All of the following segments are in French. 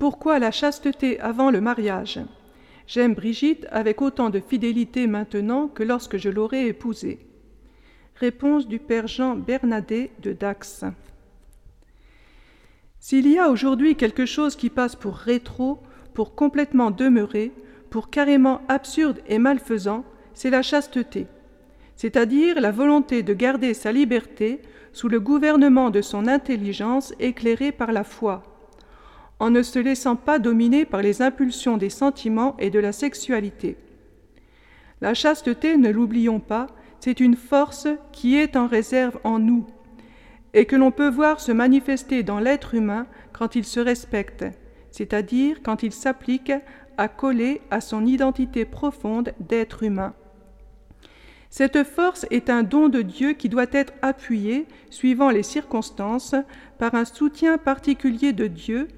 Pourquoi la chasteté avant le mariage? J'aime Brigitte avec autant de fidélité maintenant que lorsque je l'aurais épousée. Réponse du père Jean Bernadet de Dax. S'il y a aujourd'hui quelque chose qui passe pour rétro, pour complètement demeuré, pour carrément absurde et malfaisant, c'est la chasteté, c'est-à-dire la volonté de garder sa liberté sous le gouvernement de son intelligence éclairée par la foi, en ne se laissant pas dominer par les impulsions des sentiments et de la sexualité. La chasteté, ne l'oublions pas, c'est une force qui est en réserve en nous, et que l'on peut voir se manifester dans l'être humain quand il se respecte, c'est-à-dire quand il s'applique à coller à son identité profonde d'être humain. Cette force est un don de Dieu qui doit être appuyé, suivant les circonstances, par un soutien particulier de Dieu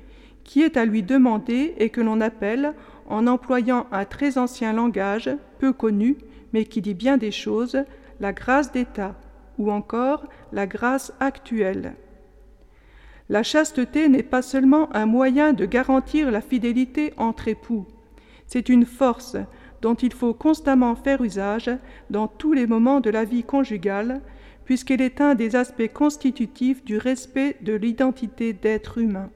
qui est à lui demander et que l'on appelle, en employant un très ancien langage, peu connu, mais qui dit bien des choses, la grâce d'État, ou encore la grâce actuelle. La chasteté n'est pas seulement un moyen de garantir la fidélité entre époux, c'est une force dont il faut constamment faire usage dans tous les moments de la vie conjugale, puisqu'elle est un des aspects constitutifs du respect de l'identité d'être humain.